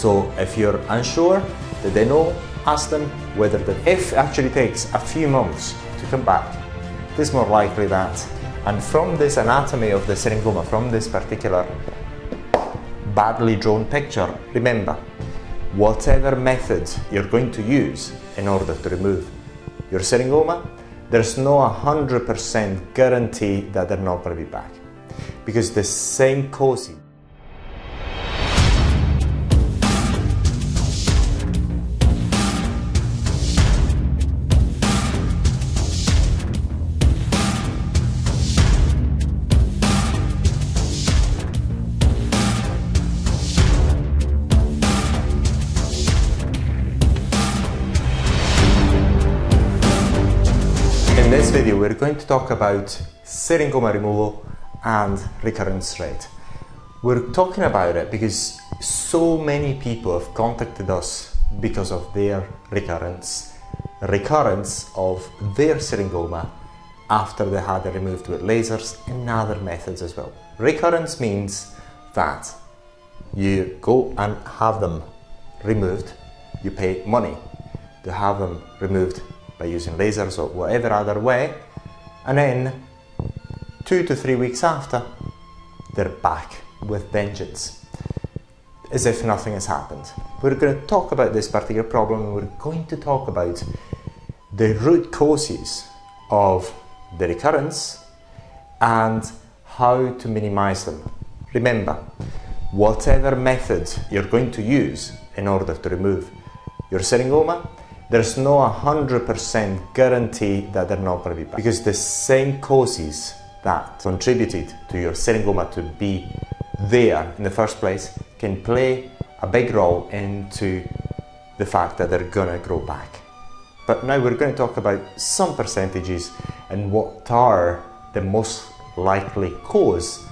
So if you're unsure, did they know? Ask them whether the if actually takes a few months to come back, it is more likely that. And from this anatomy of the syringoma, from this particular badly drawn picture, remember, whatever method you're going to use in order to remove your syringoma, there's no 100% guarantee that they're not going to be back. Because the same causes This video, we're going to talk about syringoma removal and recurrence rate. We're talking about it because so many people have contacted us because of their recurrence, recurrence of their syringoma after they had it removed with lasers and other methods as well. Recurrence means that you go and have them removed, you pay money to have them removed by using lasers or whatever other way, and then two to three weeks after, they're back with vengeance, as if nothing has happened. We're going to talk about this particular problem, and we're going to talk about the root causes of the recurrence and how to minimize them. Remember, whatever method you're going to use in order to remove your syringoma, there's no 100% guarantee that they're not going to be back. Because the same causes that contributed to your syringoma to be there in the first place can play a big role into the fact that they're going to grow back. But now we're going to talk about some percentages and what are the most likely cause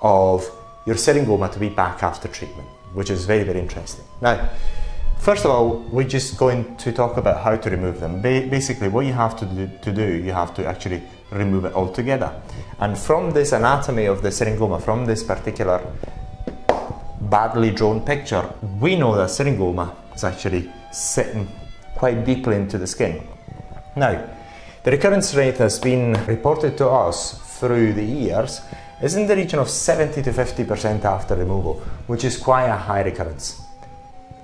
of your syringoma to be back after treatment, which is very, very interesting. Now, First of all, we're just going to talk about how to remove them. Ba basically, what you have to do, to do, you have to actually remove it altogether. And from this anatomy of the syringoma, from this particular badly drawn picture, we know that syringoma is actually sitting quite deeply into the skin. Now, the recurrence rate has been reported to us through the years is in the region of 70 to 50% after removal, which is quite a high recurrence.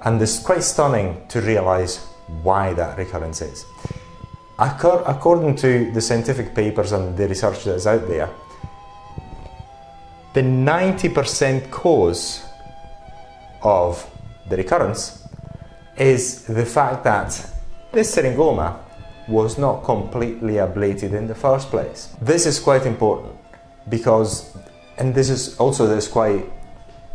And it's quite stunning to realize why that recurrence is. According to the scientific papers and the research that is out there, the 90% cause of the recurrence is the fact that this syringoma was not completely ablated in the first place. This is quite important because, and this is also this quite,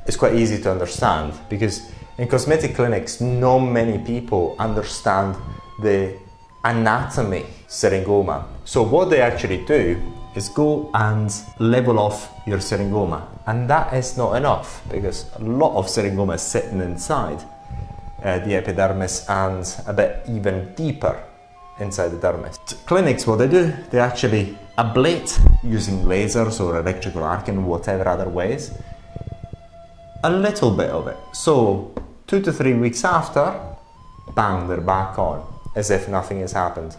it's quite easy to understand because in cosmetic clinics, not many people understand the anatomy syringoma. So what they actually do is go and level off your syringoma. And that is not enough because a lot of syringoma is sitting inside uh, the epidermis and a bit even deeper inside the dermis. Clinics, what they do, they actually ablate using lasers or electrical arc arcing, whatever other ways, a little bit of it. So two to three weeks after, bang, they're back on, as if nothing has happened.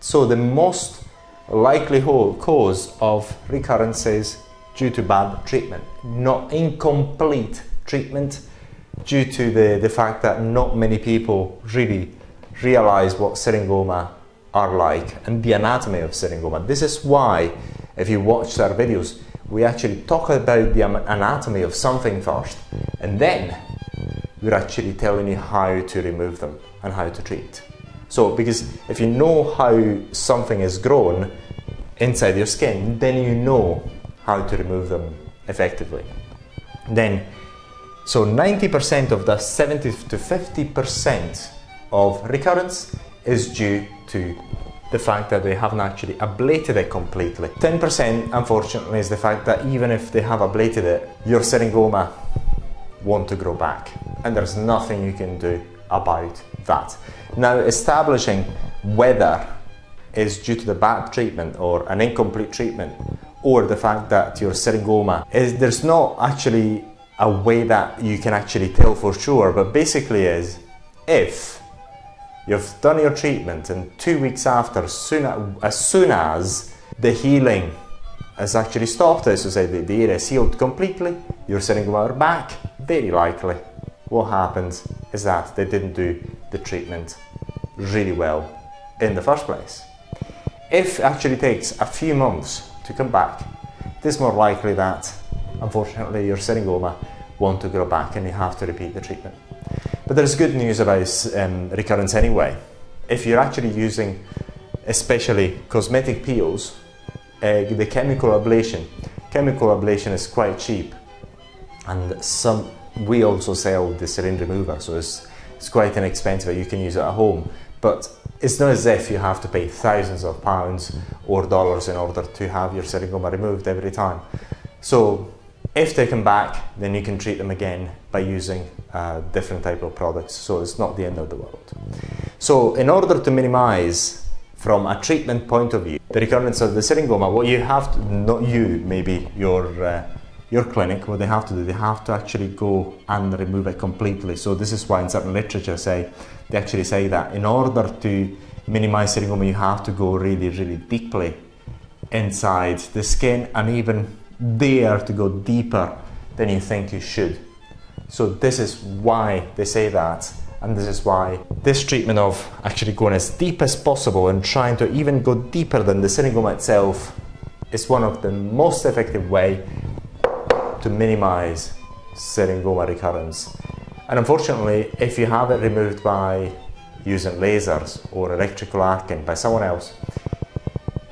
So the most likely cause of recurrences due to bad treatment, not incomplete treatment, due to the, the fact that not many people really realize what syringoma are like and the anatomy of syringoma. This is why, if you watch our videos, we actually talk about the anatomy of something first, and then we're actually telling you how to remove them and how to treat. So, because if you know how something is grown inside your skin, then you know how to remove them effectively. Then, so 90% of the 70 to 50% of recurrence is due to the fact that they haven't actually ablated it completely. 10% unfortunately is the fact that even if they have ablated it, your syringoma want to grow back and there's nothing you can do about that. Now establishing whether is due to the bad treatment or an incomplete treatment or the fact that your syringoma is there's not actually a way that you can actually tell for sure, but basically is if you've done your treatment and two weeks after, soon, as soon as the healing has actually stopped, as to say the, area healed completely, you're sitting over back, very likely what happened is that they didn't do the treatment really well in the first place. If it actually takes a few months to come back, it is more likely that unfortunately your syringoma want to grow back and you have to repeat the treatment. But there's good news about um, recurrence anyway. If you're actually using especially cosmetic peels, uh, the chemical ablation, chemical ablation is quite cheap and some we also sell the syringe remover so it's, it's quite inexpensive you can use it at home but it's not as if you have to pay thousands of pounds or dollars in order to have your syringoma removed every time so if they come back, then you can treat them again by using a different type of products. So it's not the end of the world. So in order to minimize from a treatment point of view, the recurrence of the syringoma, what you have to, not you, maybe your, uh, your clinic, what they have to do, they have to actually go and remove it completely. So this is why in certain literature say, they actually say that in order to minimize syringoma, you have to go really, really deeply inside the skin and even dare to go deeper than you think you should. So this is why they say that and this is why this treatment of actually going as deep as possible and trying to even go deeper than the syringoma itself is one of the most effective way to minimize syringoma recurrence. And unfortunately, if you have it removed by using lasers or electrical arcing by someone else,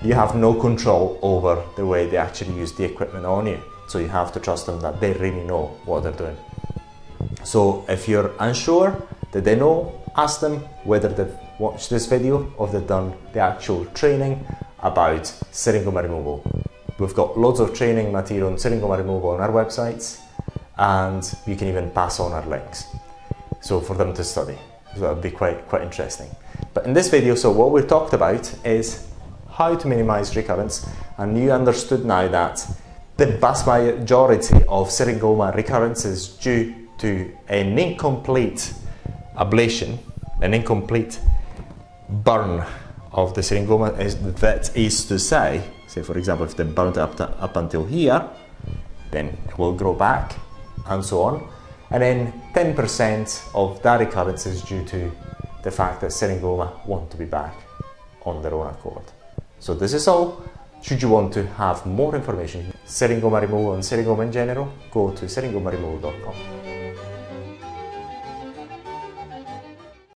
you have no control over the way they actually use the equipment on you. So you have to trust them that they really know what they're doing. So if you're unsure that they know, ask them whether they've watched this video or they've done the actual training about syringoma removal. We've got loads of training material on syringoma removal on our websites and you can even pass on our links. So for them to study. So that would be quite, quite interesting. But in this video, so what we've talked about is how to minimize recurrence and you understood now that the vast majority of syringoma recurrence is due to an incomplete ablation, an incomplete burn of the syringoma is, that is to say, say for example if they burned up, to, up until here, then it will grow back and so on. And then 10% of that recurrence is due to the fact that syringoma want to be back on their own accord. So this is all. Should you want to have more information, syringoma removal and syringoma in general, go to syringomaremoval.com.